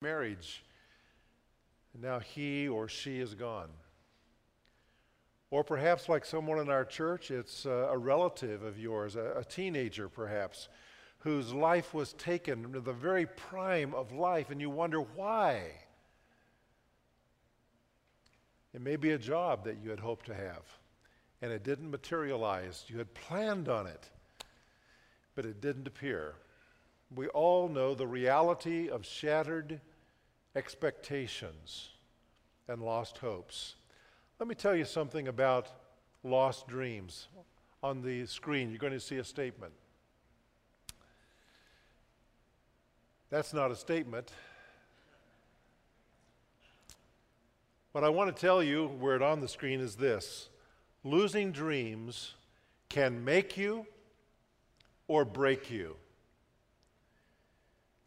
marriage. And now he or she is gone. Or perhaps, like someone in our church, it's uh, a relative of yours, a, teenager perhaps, whose life was taken the very prime of life, and you wonder why. It may be a job that you had hoped to have, and it didn't materialize. You had planned on it, but it didn't appear. We all know the reality of shattered expectations and lost hopes. Let me tell you something about lost dreams. On the screen, you're going to see a statement. That's not a statement. What I want to tell you, where it on the screen, is this losing dreams can make you or break you.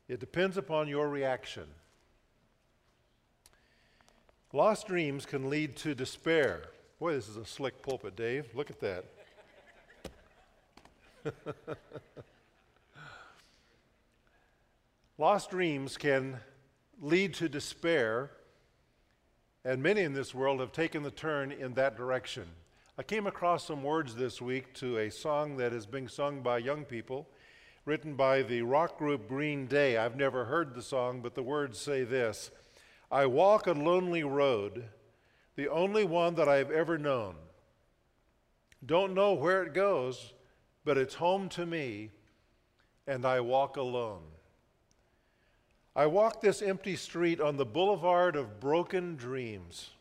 It depends upon your reaction. Lost dreams can lead to despair. Boy, this is a slick pulpit, Dave. Look at that. Lost dreams can lead to despair, and many in this world have taken the turn in that direction. I came across some words this week to a song that is being sung by young people, written by the rock group Green Day. I've never heard the song, but the words say this I walk a lonely road, the only one that I've ever known. Don't know where it goes, but it's home to me, and I walk alone. I walk this empty street on the boulevard of broken dreams,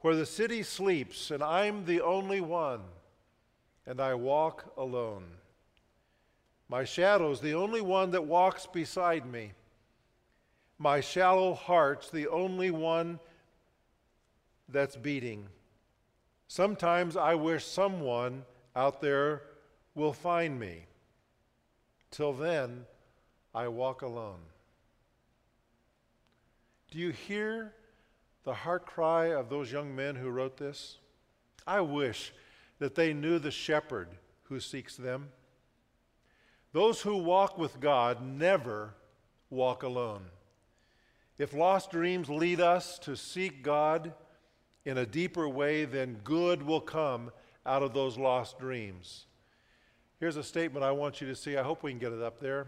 where the city sleeps, and I'm the only one, and I walk alone. My shadow's the only one that walks beside me. My shallow heart's the only one that's beating. Sometimes I wish someone out there will find me. Till then, I walk alone. Do you hear the heart cry of those young men who wrote this? I wish that they knew the shepherd who seeks them. Those who walk with God never walk alone. If lost dreams lead us to seek God in a deeper way, then good will come out of those lost dreams. Here's a statement I want you to see. I hope we can get it up there.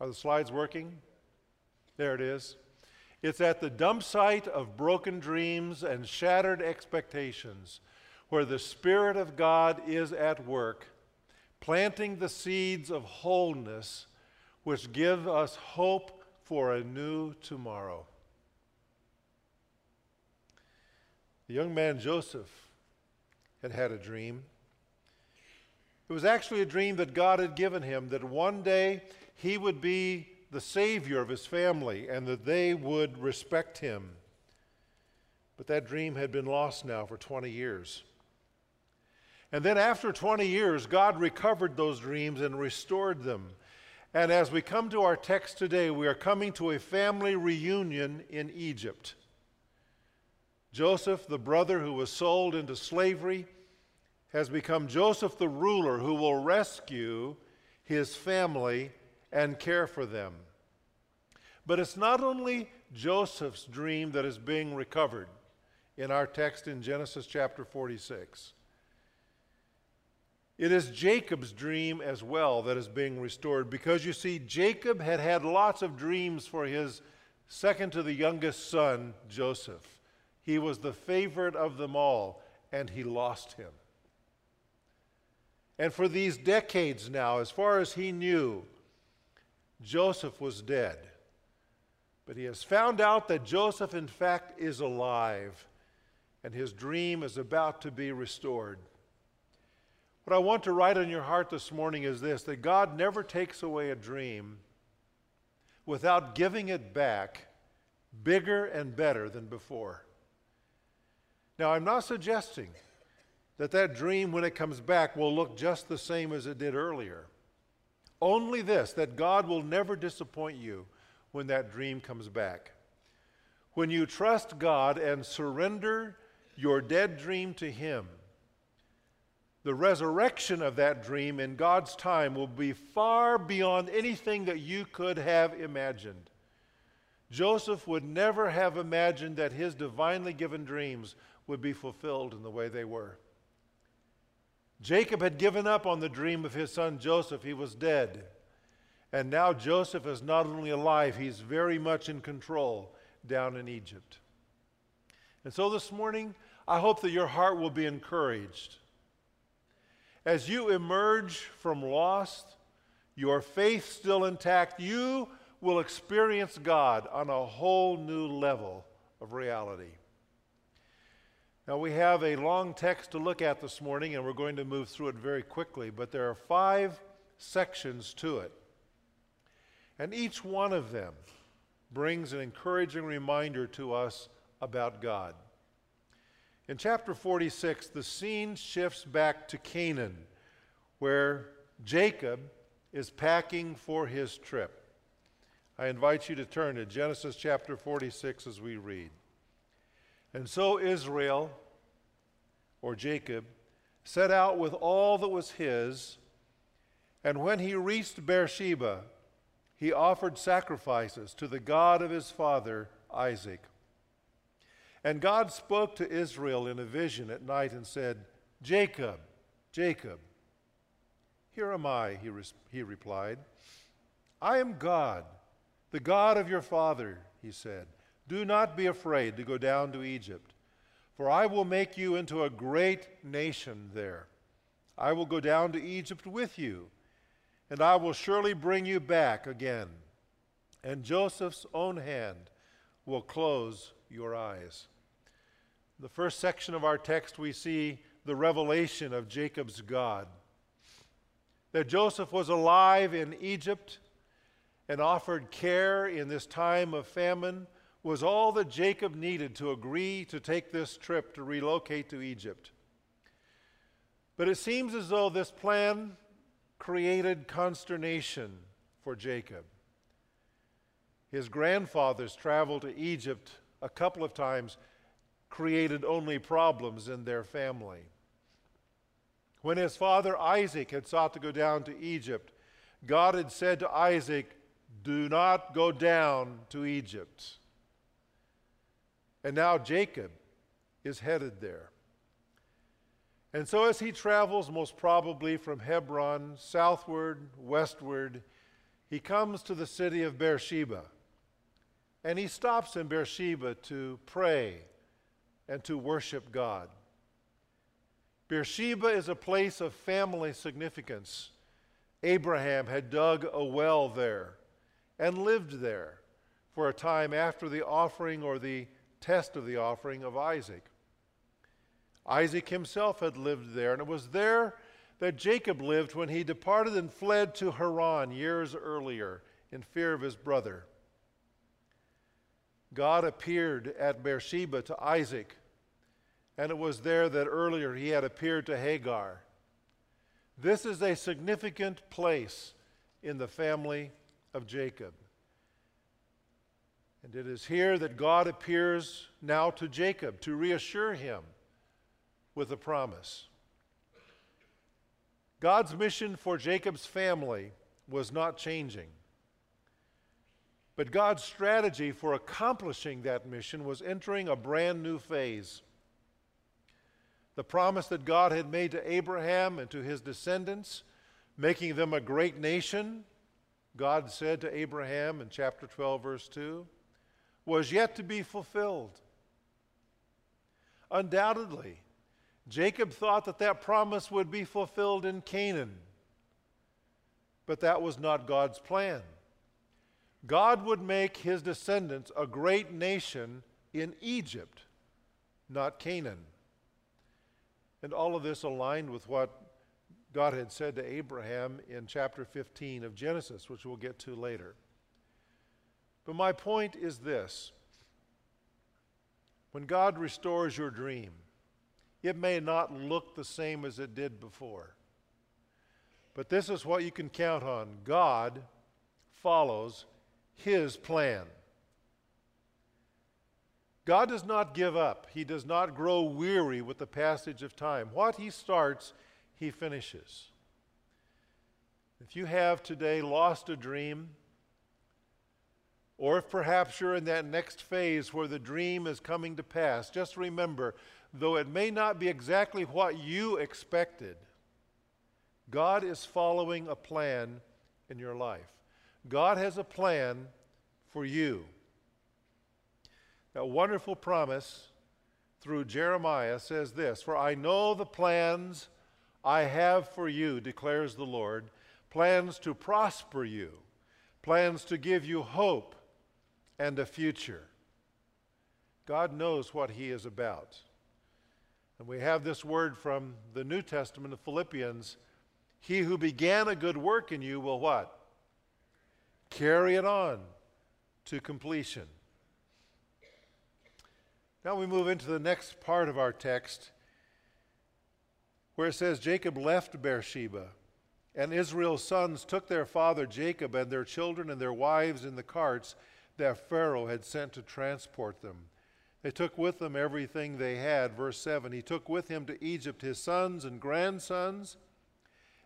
Are the slides working? There it is. It's at the dump site of broken dreams and shattered expectations where the Spirit of God is at work, planting the seeds of wholeness which give us hope for a new tomorrow. The young man Joseph had had a dream. It was actually a dream that God had given him that one day he would be the savior of his family and that they would respect him. But that dream had been lost now for 20 years. And then after 20 years, God recovered those dreams and restored them. And as we come to our text today, we are coming to a family reunion in Egypt. Joseph, the brother who was sold into slavery, has become Joseph the ruler who will rescue his family and care for them. But it's not only Joseph's dream that is being recovered in our text in Genesis chapter 46. It is Jacob's dream as well that is being restored because you see, Jacob had had lots of dreams for his second to the youngest son, Joseph. He was the favorite of them all, and he lost him. And for these decades now, as far as he knew, Joseph was dead. But he has found out that Joseph, in fact, is alive, and his dream is about to be restored. What I want to write on your heart this morning is this that God never takes away a dream without giving it back bigger and better than before. Now, I'm not suggesting that that dream, when it comes back, will look just the same as it did earlier. Only this that God will never disappoint you when that dream comes back. When you trust God and surrender your dead dream to Him, the resurrection of that dream in God's time will be far beyond anything that you could have imagined. Joseph would never have imagined that his divinely given dreams would be fulfilled in the way they were. Jacob had given up on the dream of his son Joseph, he was dead. And now Joseph is not only alive, he's very much in control down in Egypt. And so this morning, I hope that your heart will be encouraged. As you emerge from lost, your faith still intact, you will experience God on a whole new level of reality. Now, we have a long text to look at this morning, and we're going to move through it very quickly, but there are five sections to it. And each one of them brings an encouraging reminder to us about God. In chapter 46, the scene shifts back to Canaan, where Jacob is packing for his trip. I invite you to turn to Genesis chapter 46 as we read. And so Israel, or Jacob, set out with all that was his, and when he reached Beersheba, he offered sacrifices to the God of his father, Isaac. And God spoke to Israel in a vision at night and said, Jacob, Jacob. Here am I, he, he replied. I am God, the God of your father, he said. Do not be afraid to go down to Egypt, for I will make you into a great nation there. I will go down to Egypt with you, and I will surely bring you back again. And Joseph's own hand will close your eyes. The first section of our text, we see the revelation of Jacob's God. That Joseph was alive in Egypt and offered care in this time of famine was all that Jacob needed to agree to take this trip to relocate to Egypt. But it seems as though this plan created consternation for Jacob. His grandfathers traveled to Egypt a couple of times, created only problems in their family. When his father Isaac had sought to go down to Egypt, God had said to Isaac, Do not go down to Egypt. And now Jacob is headed there. And so, as he travels, most probably from Hebron southward, westward, he comes to the city of Beersheba. And he stops in Beersheba to pray and to worship God. Beersheba is a place of family significance. Abraham had dug a well there and lived there for a time after the offering or the test of the offering of Isaac. Isaac himself had lived there, and it was there that Jacob lived when he departed and fled to Haran years earlier in fear of his brother. God appeared at Beersheba to Isaac, and it was there that earlier he had appeared to Hagar. This is a significant place in the family of Jacob. And it is here that God appears now to Jacob to reassure him with a promise. God's mission for Jacob's family was not changing. But God's strategy for accomplishing that mission was entering a brand new phase. The promise that God had made to Abraham and to his descendants, making them a great nation, God said to Abraham in chapter 12, verse 2, was yet to be fulfilled. Undoubtedly, Jacob thought that that promise would be fulfilled in Canaan, but that was not God's plan. God would make his descendants a great nation in Egypt, not Canaan. And all of this aligned with what God had said to Abraham in chapter 15 of Genesis, which we'll get to later. But my point is this when God restores your dream, it may not look the same as it did before. But this is what you can count on God follows His plan. God does not give up. He does not grow weary with the passage of time. What He starts, He finishes. If you have today lost a dream, or if perhaps you're in that next phase where the dream is coming to pass, just remember, though it may not be exactly what you expected, God is following a plan in your life. God has a plan for you. That wonderful promise through Jeremiah says this For I know the plans I have for you, declares the Lord plans to prosper you, plans to give you hope and a future. God knows what He is about. And we have this word from the New Testament of Philippians He who began a good work in you will what? Carry it on to completion. Now we move into the next part of our text where it says Jacob left Beersheba, and Israel's sons took their father Jacob and their children and their wives in the carts that Pharaoh had sent to transport them. They took with them everything they had. Verse 7 He took with him to Egypt his sons and grandsons,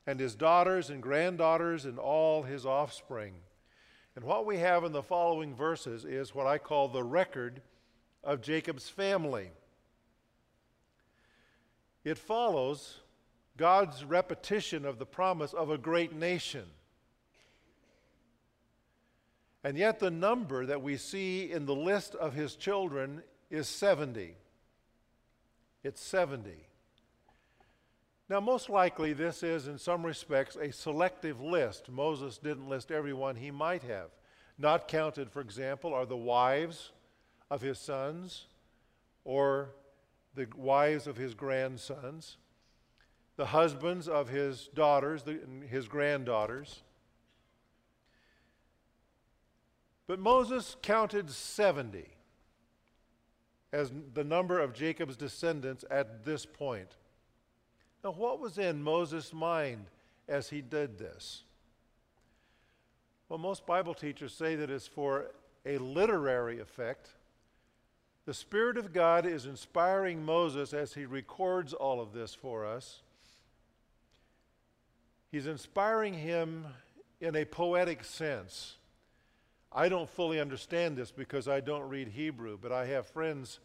and his daughters and granddaughters, and all his offspring. And what we have in the following verses is what I call the record of Jacob's family. It follows God's repetition of the promise of a great nation. And yet, the number that we see in the list of his children is 70. It's 70. Now, most likely, this is, in some respects, a selective list. Moses didn't list everyone he might have. Not counted, for example, are the wives of his sons or the wives of his grandsons, the husbands of his daughters, the, his granddaughters. But Moses counted 70 as the number of Jacob's descendants at this point. Now, what was in Moses' mind as he did this? Well, most Bible teachers say that it's for a literary effect the Spirit of God is inspiring Moses as he records all of this for us. He's inspiring him in a poetic sense. I don't fully understand this because I don't read Hebrew, but I have friends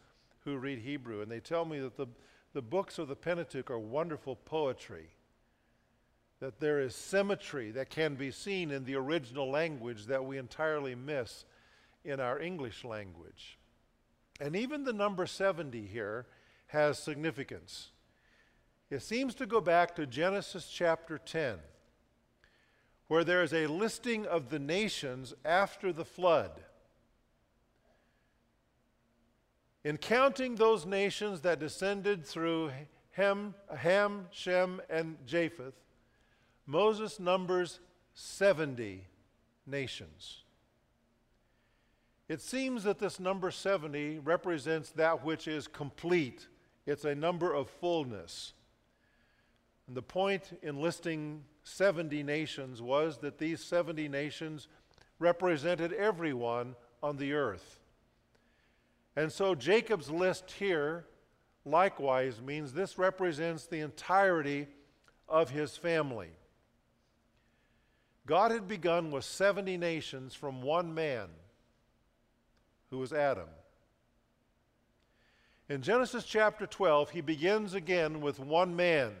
who read Hebrew, and they tell me that the, the books of the Pentateuch are wonderful poetry, that there is symmetry that can be seen in the original language that we entirely miss in our English language. And even the number 70 here has significance. It seems to go back to Genesis chapter 10, where there is a listing of the nations after the flood. In counting those nations that descended through Ham, Ham, Shem, and Japheth, Moses numbers 70 nations. It seems that this number 70 represents that which is complete. It's a number of fullness. And the point in listing 70 nations was that these 70 nations represented everyone on the earth. And so Jacob's list here likewise means this represents the entirety of his family. God had begun with 70 nations from one man who was Adam. In Genesis chapter 12, he begins again with one man.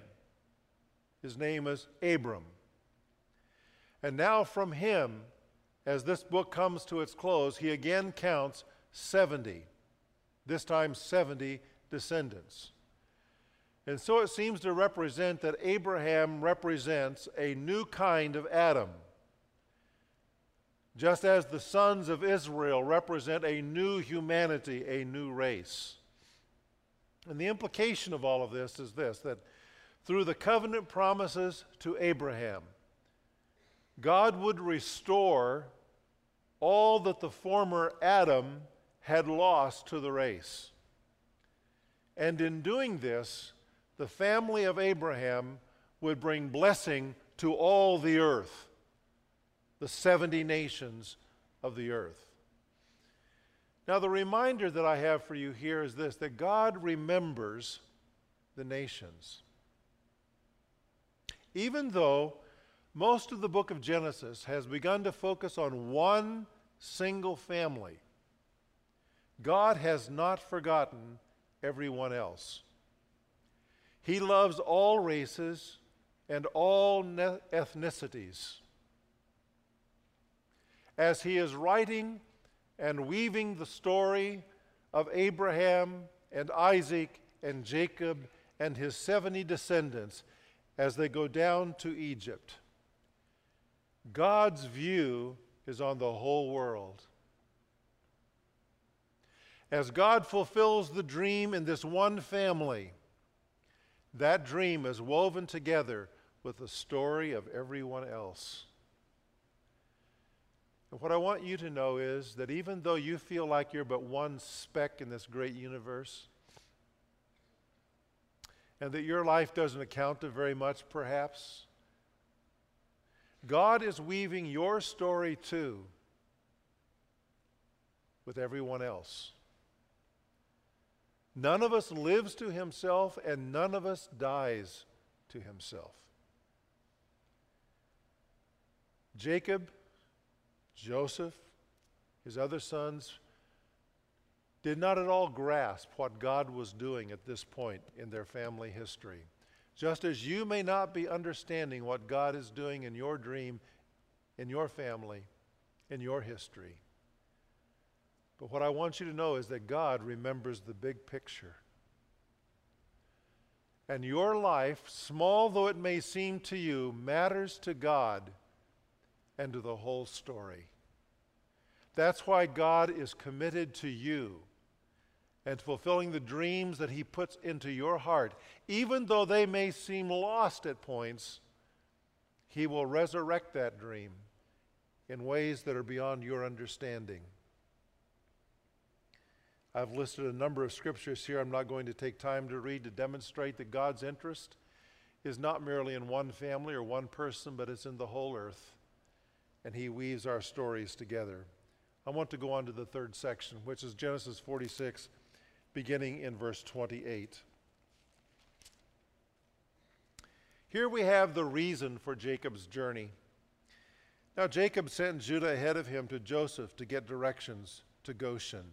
His name is Abram. And now, from him, as this book comes to its close, he again counts 70, this time 70 descendants. And so it seems to represent that Abraham represents a new kind of Adam just as the sons of Israel represent a new humanity, a new race. And the implication of all of this is this that through the covenant promises to Abraham, God would restore all that the former Adam had lost to the race. And in doing this, the family of Abraham would bring blessing to all the earth the 70 nations of the earth. Now, the reminder that I have for you here is this that God remembers the nations. Even though most of the book of Genesis has begun to focus on one single family. God has not forgotten everyone else. He loves all races and all ethnicities. As he is writing and weaving the story of Abraham and Isaac and Jacob and his 70 descendants as they go down to Egypt, God's view is on the whole world. As God fulfills the dream in this one family, that dream is woven together with the story of everyone else. And what I want you to know is that even though you feel like you're but one speck in this great universe, and that your life doesn't account to very much, perhaps, God is weaving your story too with everyone else. None of us lives to himself, and none of us dies to himself. Jacob, Joseph, his other sons did not at all grasp what God was doing at this point in their family history. Just as you may not be understanding what God is doing in your dream, in your family, in your history. But what I want you to know is that God remembers the big picture. And your life, small though it may seem to you, matters to God and to the whole story. That's why God is committed to you and fulfilling the dreams that He puts into your heart. Even though they may seem lost at points, He will resurrect that dream in ways that are beyond your understanding. I've listed a number of scriptures here I'm not going to take time to read to demonstrate that God's interest is not merely in one family or one person, but it's in the whole earth. And He weaves our stories together. I want to go on to the third section, which is Genesis 46 beginning in verse 28. Here we have the reason for Jacob's journey. Now, Jacob sent Judah ahead of him to Joseph to get directions to Goshen.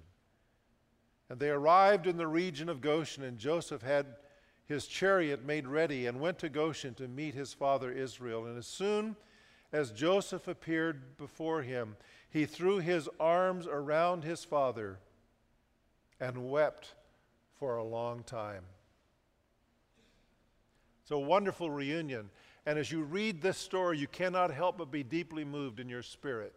And they arrived in the region of Goshen, and Joseph had his chariot made ready and went to Goshen to meet his father Israel. And as soon as Joseph appeared before him, he threw his arms around his father and wept for a long time. It's a wonderful reunion. And as you read this story, you cannot help but be deeply moved in your spirit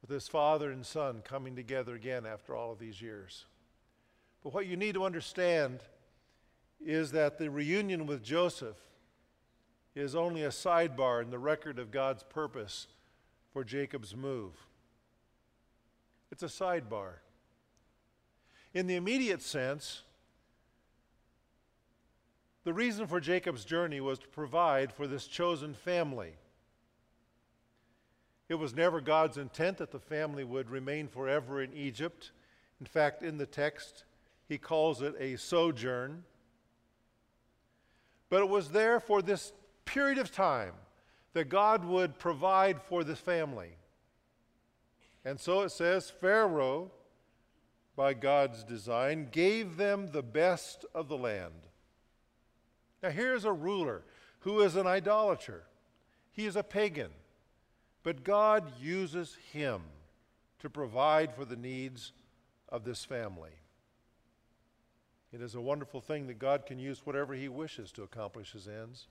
with this father and son coming together again after all of these years. But what you need to understand is that the reunion with Joseph is only a sidebar in the record of God's purpose for Jacob's move. It's a sidebar. In the immediate sense, the reason for Jacob's journey was to provide for this chosen family. It was never God's intent that the family would remain forever in Egypt. In fact, in the text, he calls it a sojourn. But it was there for this period of time that God would provide for this family. And so it says Pharaoh by God's design, gave them the best of the land. Now, here's a ruler who is an idolater, he is a pagan, but God uses him to provide for the needs of this family. It is a wonderful thing that God can use whatever He wishes to accomplish His ends.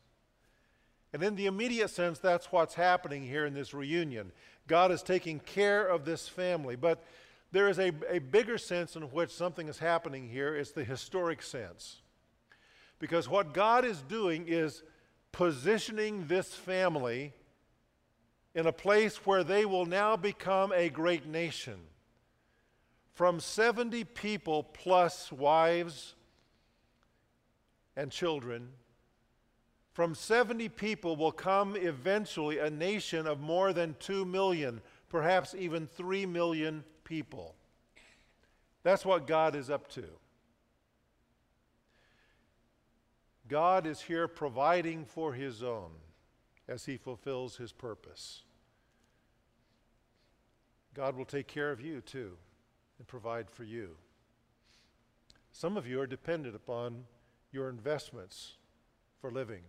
And in the immediate sense, that's what's happening here in this reunion. God is taking care of this family. But there is a, a bigger sense in which something is happening here. It's the historic sense. Because what God is doing is positioning this family in a place where they will now become a great nation. From 70 people plus wives and children, from 70 people will come eventually a nation of more than 2 million, perhaps even 3 million people. That's what God is up to. God is here providing for his own as he fulfills his purpose. God will take care of you too and provide for you. Some of you are dependent upon your investments for living.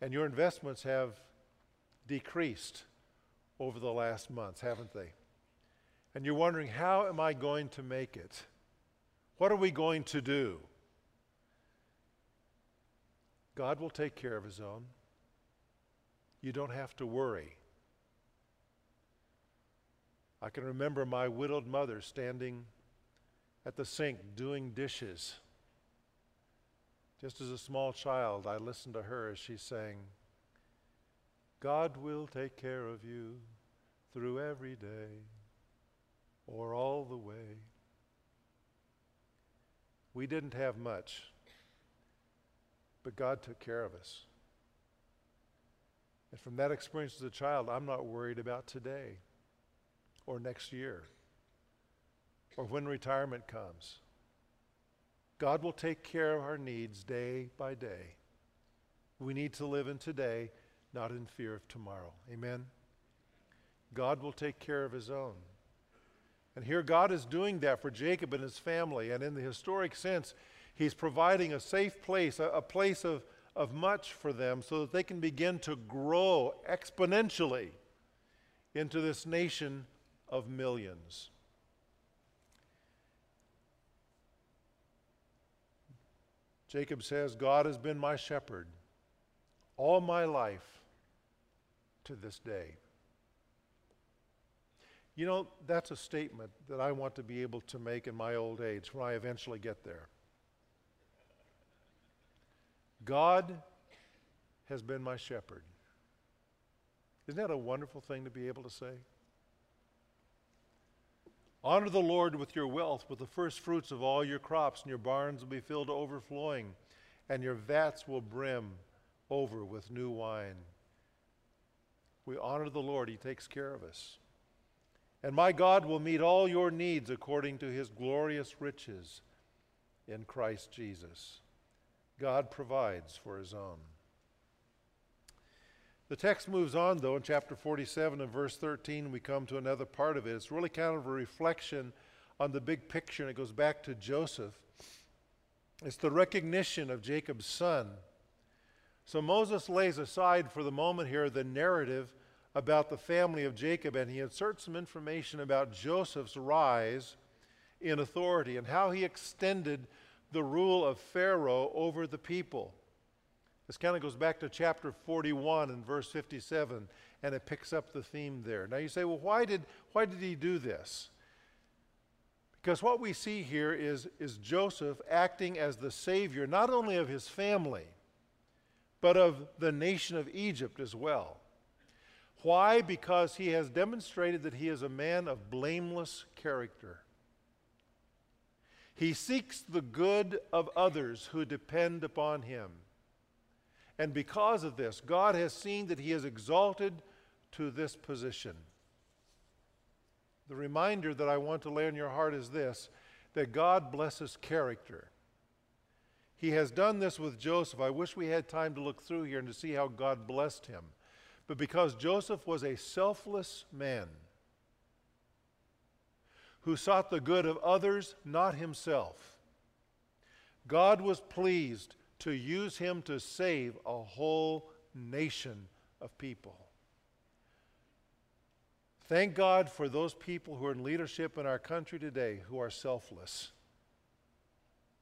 And your investments have decreased over the last months, haven't they? And you're wondering, how am I going to make it? What are we going to do? God will take care of his own. You don't have to worry. I can remember my widowed mother standing at the sink doing dishes. Just as a small child, I listened to her as she sang, God will take care of you through every day or all the way. We didn't have much, but God took care of us. And from that experience as a child, I'm not worried about today or next year or when retirement comes. God will take care of our needs day by day. We need to live in today, not in fear of tomorrow. Amen? God will take care of his own. And here God is doing that for Jacob and his family. And in the historic sense, he's providing a safe place, a, a place of, of much for them so that they can begin to grow exponentially into this nation of millions. Jacob says, God has been my shepherd all my life to this day. You know, that's a statement that I want to be able to make in my old age when I eventually get there. God has been my shepherd. Isn't that a wonderful thing to be able to say? Honor the Lord with your wealth, with the first fruits of all your crops, and your barns will be filled to overflowing, and your vats will brim over with new wine. We honor the Lord, He takes care of us. And my God will meet all your needs according to His glorious riches in Christ Jesus. God provides for His own. The text moves on, though, in chapter 47 and verse 13, we come to another part of it. It's really kind of a reflection on the big picture, and it goes back to Joseph. It's the recognition of Jacob's son. So Moses lays aside for the moment here the narrative about the family of Jacob, and he inserts some information about Joseph's rise in authority and how he extended the rule of Pharaoh over the people. This kind of goes back to chapter 41 and verse 57, and it picks up the theme there. Now you say, well, why did, why did he do this? Because what we see here is, is Joseph acting as the savior, not only of his family, but of the nation of Egypt as well. Why? Because he has demonstrated that he is a man of blameless character. He seeks the good of others who depend upon him. And because of this, God has seen that He is exalted to this position. The reminder that I want to lay on your heart is this that God blesses character. He has done this with Joseph. I wish we had time to look through here and to see how God blessed him. But because Joseph was a selfless man who sought the good of others, not himself, God was pleased to use him to save a whole nation of people. Thank God for those people who are in leadership in our country today who are selfless.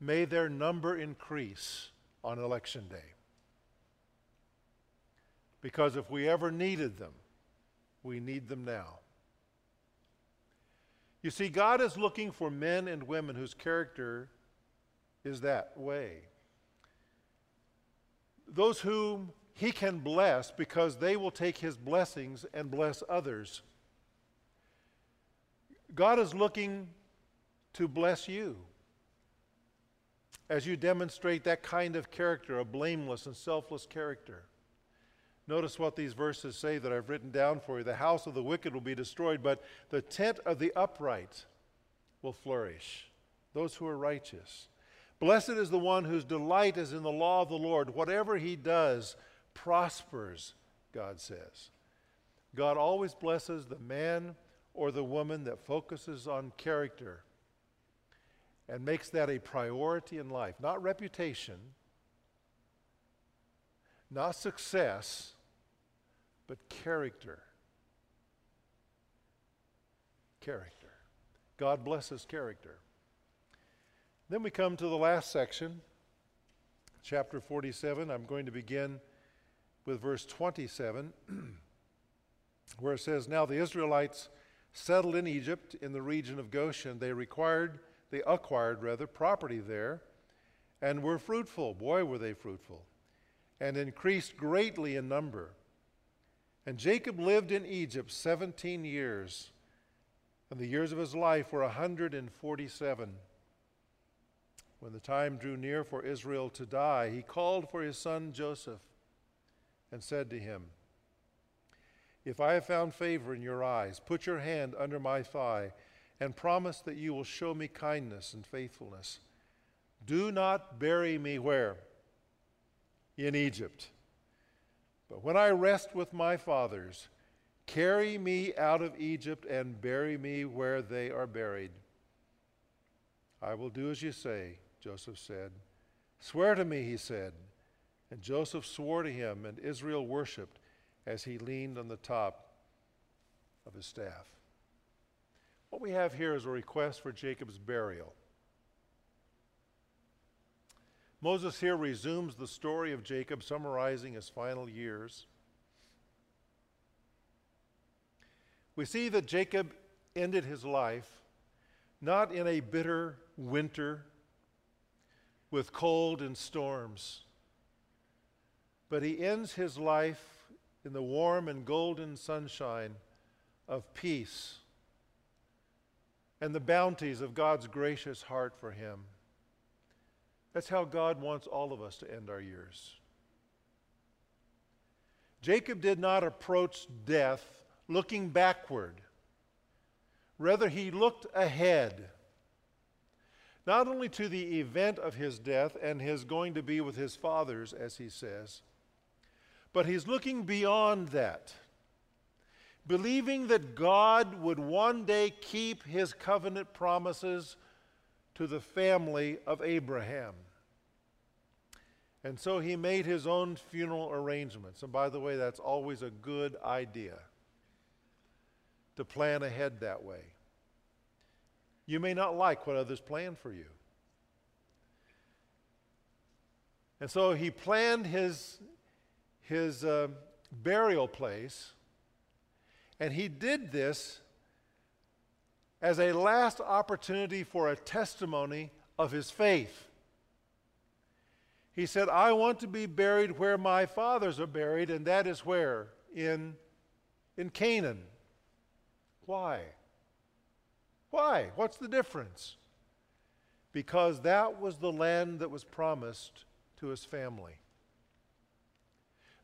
May their number increase on election day. Because if we ever needed them, we need them now. You see, God is looking for men and women whose character is that way those whom he can bless because they will take his blessings and bless others. God is looking to bless you as you demonstrate that kind of character, a blameless and selfless character. Notice what these verses say that I've written down for you. The house of the wicked will be destroyed, but the tent of the upright will flourish. Those who are righteous. Blessed is the one whose delight is in the law of the Lord. Whatever he does prospers, God says. God always blesses the man or the woman that focuses on character and makes that a priority in life, not reputation, not success, but character. Character. God blesses character. Then we come to the last section, chapter 47. I'm going to begin with verse 27, where it says, Now the Israelites settled in Egypt in the region of Goshen. They required, they acquired rather, property there and were fruitful. Boy, were they fruitful. And increased greatly in number. And Jacob lived in Egypt 17 years, and the years of his life were 147. When the time drew near for Israel to die, he called for his son Joseph and said to him, If I have found favor in your eyes, put your hand under my thigh and promise that you will show me kindness and faithfulness. Do not bury me where? In Egypt. But when I rest with my fathers, carry me out of Egypt and bury me where they are buried. I will do as you say, Joseph said. Swear to me, he said. And Joseph swore to him, and Israel worshiped as he leaned on the top of his staff. What we have here is a request for Jacob's burial. Moses here resumes the story of Jacob, summarizing his final years. We see that Jacob ended his life not in a bitter winter with cold and storms, but he ends his life in the warm and golden sunshine of peace and the bounties of God's gracious heart for him. That's how God wants all of us to end our years. Jacob did not approach death looking backward. Rather, he looked ahead, not only to the event of his death and his going to be with his fathers, as he says, but he's looking beyond that, believing that God would one day keep his covenant promises to the family of Abraham. And so he made his own funeral arrangements. And by the way, that's always a good idea to plan ahead that way. You may not like what others plan for you. And so he planned his, his uh, burial place, and he did this as a last opportunity for a testimony of his faith. He said, I want to be buried where my fathers are buried, and that is where? In, in Canaan. Why? Why? What's the difference? Because that was the land that was promised to his family.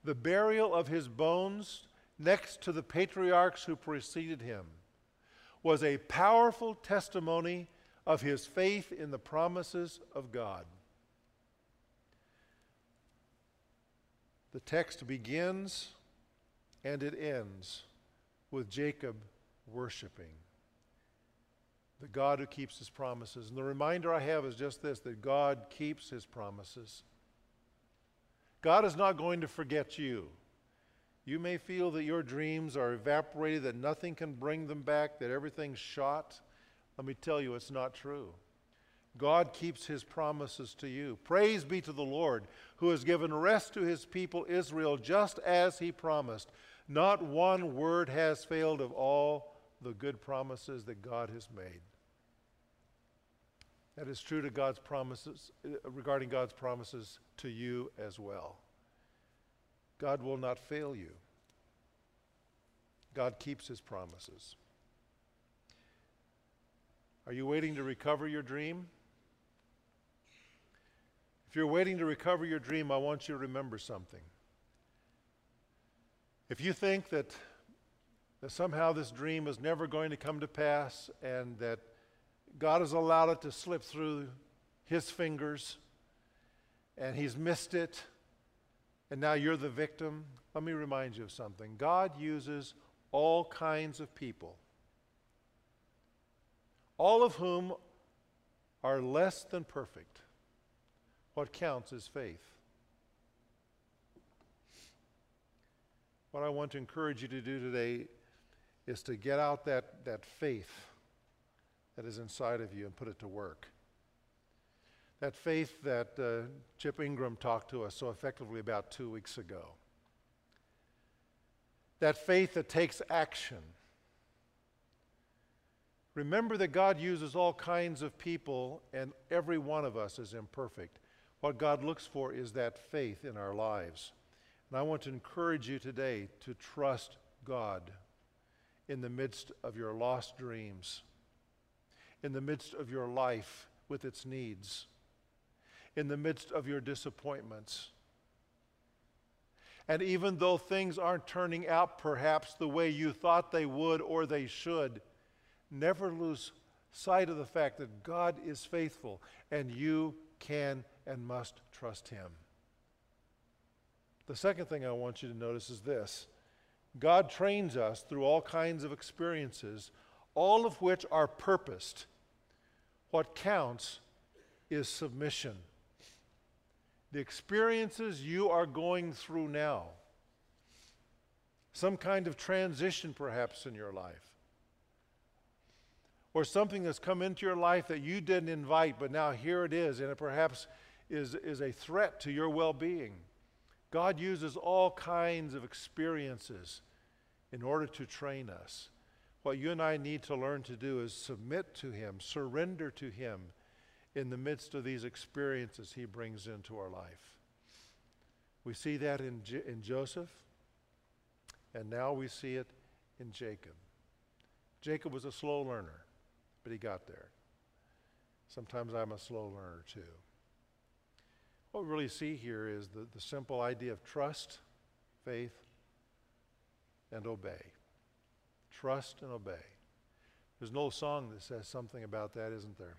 The burial of his bones next to the patriarchs who preceded him was a powerful testimony of his faith in the promises of God. The text begins and it ends with Jacob worshiping the God who keeps his promises. And the reminder I have is just this that God keeps his promises. God is not going to forget you. You may feel that your dreams are evaporated, that nothing can bring them back, that everything's shot. Let me tell you, it's not true. God keeps his promises to you. Praise be to the Lord, who has given rest to his people Israel just as he promised. Not one word has failed of all the good promises that God has made. That is true to God's promises uh, regarding God's promises to you as well. God will not fail you. God keeps his promises. Are you waiting to recover your dream? If you're waiting to recover your dream, I want you to remember something. If you think that, that somehow this dream is never going to come to pass and that God has allowed it to slip through his fingers and he's missed it and now you're the victim, let me remind you of something. God uses all kinds of people all of whom are less than perfect. What counts is faith. What I want to encourage you to do today is to get out that, that faith that is inside of you and put it to work. That faith that uh, Chip Ingram talked to us so effectively about two weeks ago. That faith that takes action. Remember that God uses all kinds of people, and every one of us is imperfect. What God looks for is that faith in our lives. And I want to encourage you today to trust God in the midst of your lost dreams, in the midst of your life with its needs, in the midst of your disappointments. And even though things aren't turning out perhaps the way you thought they would or they should, never lose sight of the fact that God is faithful and you can and must trust Him. The second thing I want you to notice is this God trains us through all kinds of experiences, all of which are purposed. What counts is submission. The experiences you are going through now, some kind of transition perhaps in your life, or something that's come into your life that you didn't invite, but now here it is, and it perhaps is, is a threat to your well being. God uses all kinds of experiences in order to train us. What you and I need to learn to do is submit to Him, surrender to Him in the midst of these experiences He brings into our life. We see that in, J- in Joseph, and now we see it in Jacob. Jacob was a slow learner, but he got there. Sometimes I'm a slow learner too. What we really see here is the, the simple idea of trust, faith, and obey. Trust and obey. There's no song that says something about that, isn't there?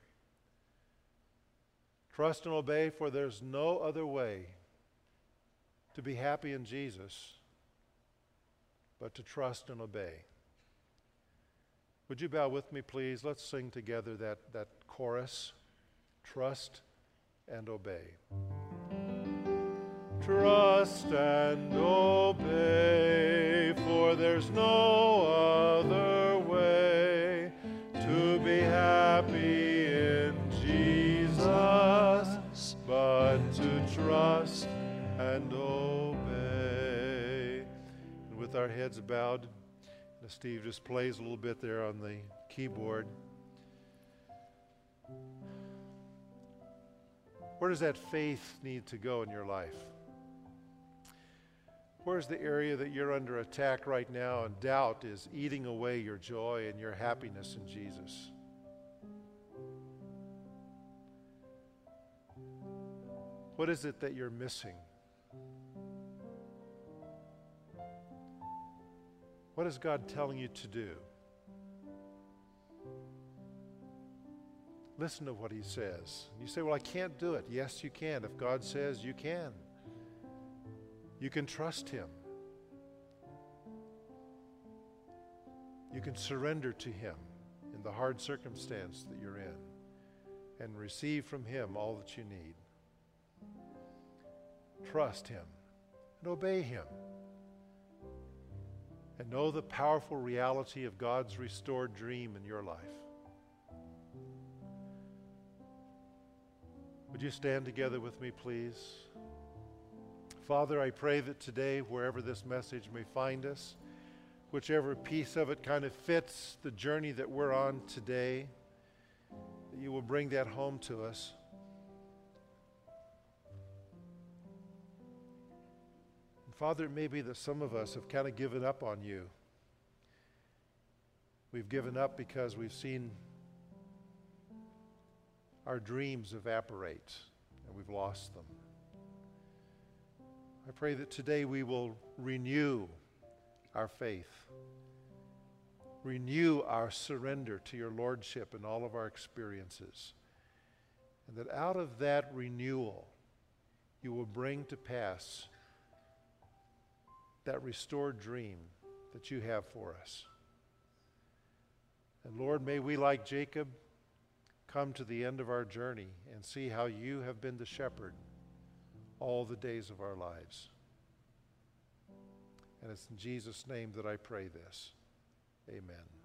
Trust and obey, for there's no other way to be happy in Jesus but to trust and obey. Would you bow with me, please? Let's sing together that, that chorus Trust and obey. Trust and obey, for there's no other way to be happy in Jesus but to trust and obey. And with our heads bowed, Steve just plays a little bit there on the keyboard. Where does that faith need to go in your life? Where's the area that you're under attack right now and doubt is eating away your joy and your happiness in Jesus? What is it that you're missing? What is God telling you to do? Listen to what He says. You say, Well, I can't do it. Yes, you can. If God says you can, you can trust Him. You can surrender to Him in the hard circumstance that you're in and receive from Him all that you need. Trust Him and obey Him. And know the powerful reality of God's restored dream in your life. Would you stand together with me, please? Father, I pray that today, wherever this message may find us, whichever piece of it kind of fits the journey that we're on today, that you will bring that home to us. Father, it may be that some of us have kind of given up on you. We've given up because we've seen our dreams evaporate and we've lost them. I pray that today we will renew our faith, renew our surrender to your Lordship in all of our experiences, and that out of that renewal, you will bring to pass that restored dream that you have for us. And Lord, may we, like Jacob, come to the end of our journey and see how you have been the shepherd all the days of our lives. And it's in Jesus' name that I pray this. Amen.